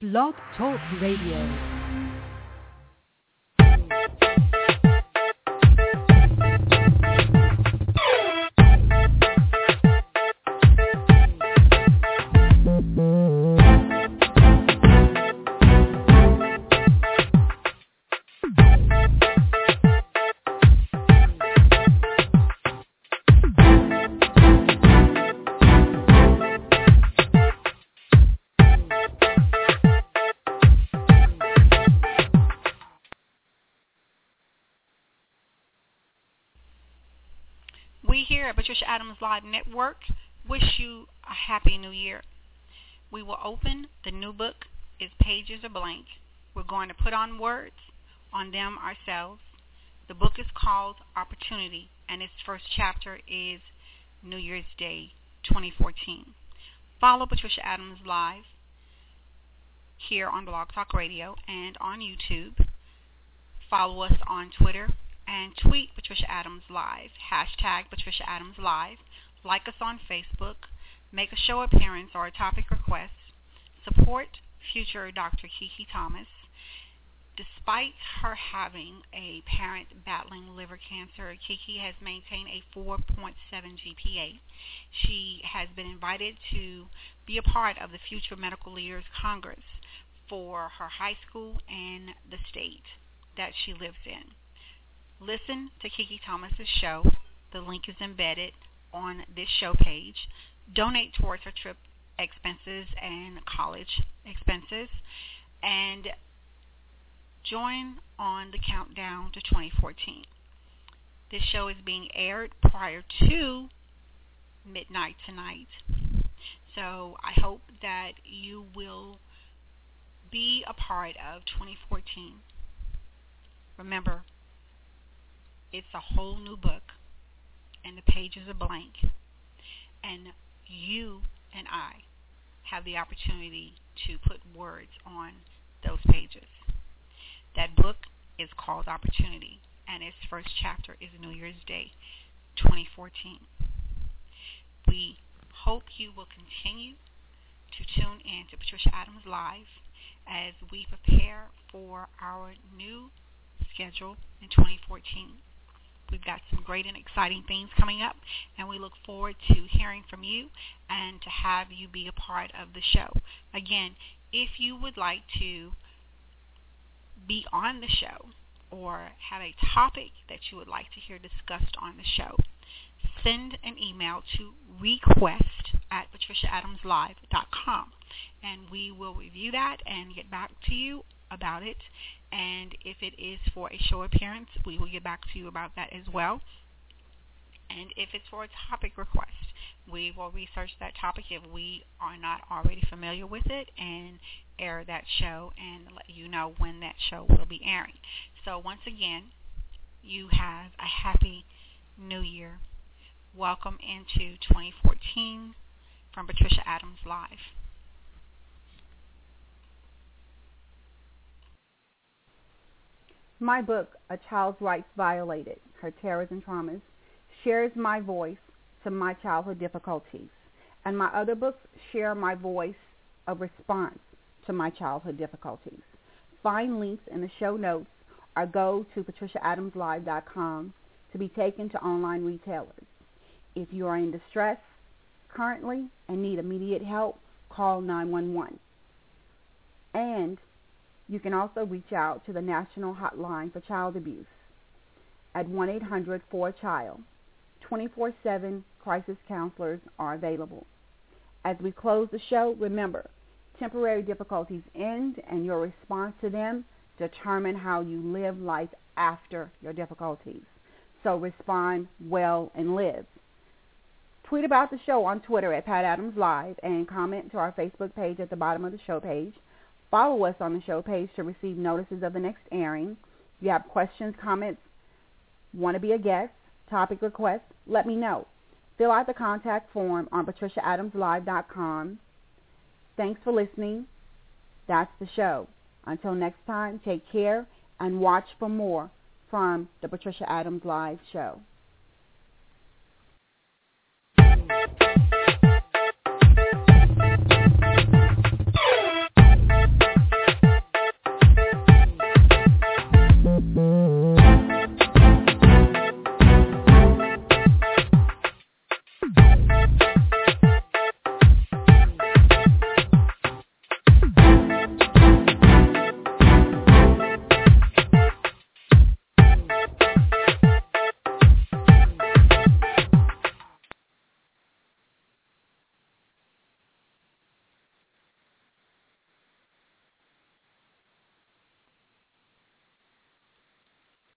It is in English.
Blog Talk Radio. Here at Patricia Adams Live Network wish you a happy new year. We will open the new book. Its pages are blank. We're going to put on words on them ourselves. The book is called Opportunity, and its first chapter is New Year's Day 2014. Follow Patricia Adams Live here on Blog Talk Radio and on YouTube. Follow us on Twitter and tweet Patricia Adams Live, hashtag Patricia Adams Live. Like us on Facebook. Make a show appearance or a topic request. Support future Dr. Kiki Thomas. Despite her having a parent battling liver cancer, Kiki has maintained a 4.7 GPA. She has been invited to be a part of the Future Medical Leaders Congress for her high school and the state that she lives in. Listen to Kiki Thomas's show. The link is embedded on this show page. Donate towards her trip expenses and college expenses. And join on the countdown to 2014. This show is being aired prior to midnight tonight. So I hope that you will be a part of 2014. Remember, it's a whole new book and the pages are blank. And you and I have the opportunity to put words on those pages. That book is called Opportunity, and its first chapter is New Year's Day 2014. We hope you will continue to tune in to Patricia Adams Live as we prepare for our new schedule in 2014. We've got some great and exciting things coming up, and we look forward to hearing from you and to have you be a part of the show. Again, if you would like to be on the show or have a topic that you would like to hear discussed on the show, send an email to request at patriciaadamslive.com, and we will review that and get back to you about it. And if it is for a show appearance, we will get back to you about that as well. And if it's for a topic request, we will research that topic if we are not already familiar with it and air that show and let you know when that show will be airing. So once again, you have a happy new year. Welcome into 2014 from Patricia Adams Live. My book, A Child's Rights Violated, Her Terrors and Traumas, shares my voice to my childhood difficulties. And my other books share my voice of response to my childhood difficulties. Find links in the show notes or go to patriciaadamslive.com to be taken to online retailers. If you are in distress currently and need immediate help, call 911. And you can also reach out to the National Hotline for Child Abuse at 1-800-4CHILD. 24-7 crisis counselors are available. As we close the show, remember, temporary difficulties end and your response to them determine how you live life after your difficulties. So respond well and live. Tweet about the show on Twitter at Pat Adams Live and comment to our Facebook page at the bottom of the show page. Follow us on the show page to receive notices of the next airing. If you have questions, comments, want to be a guest, topic requests, let me know. Fill out the contact form on patriciaadamslive.com. Thanks for listening. That's the show. Until next time, take care and watch for more from the Patricia Adams Live show.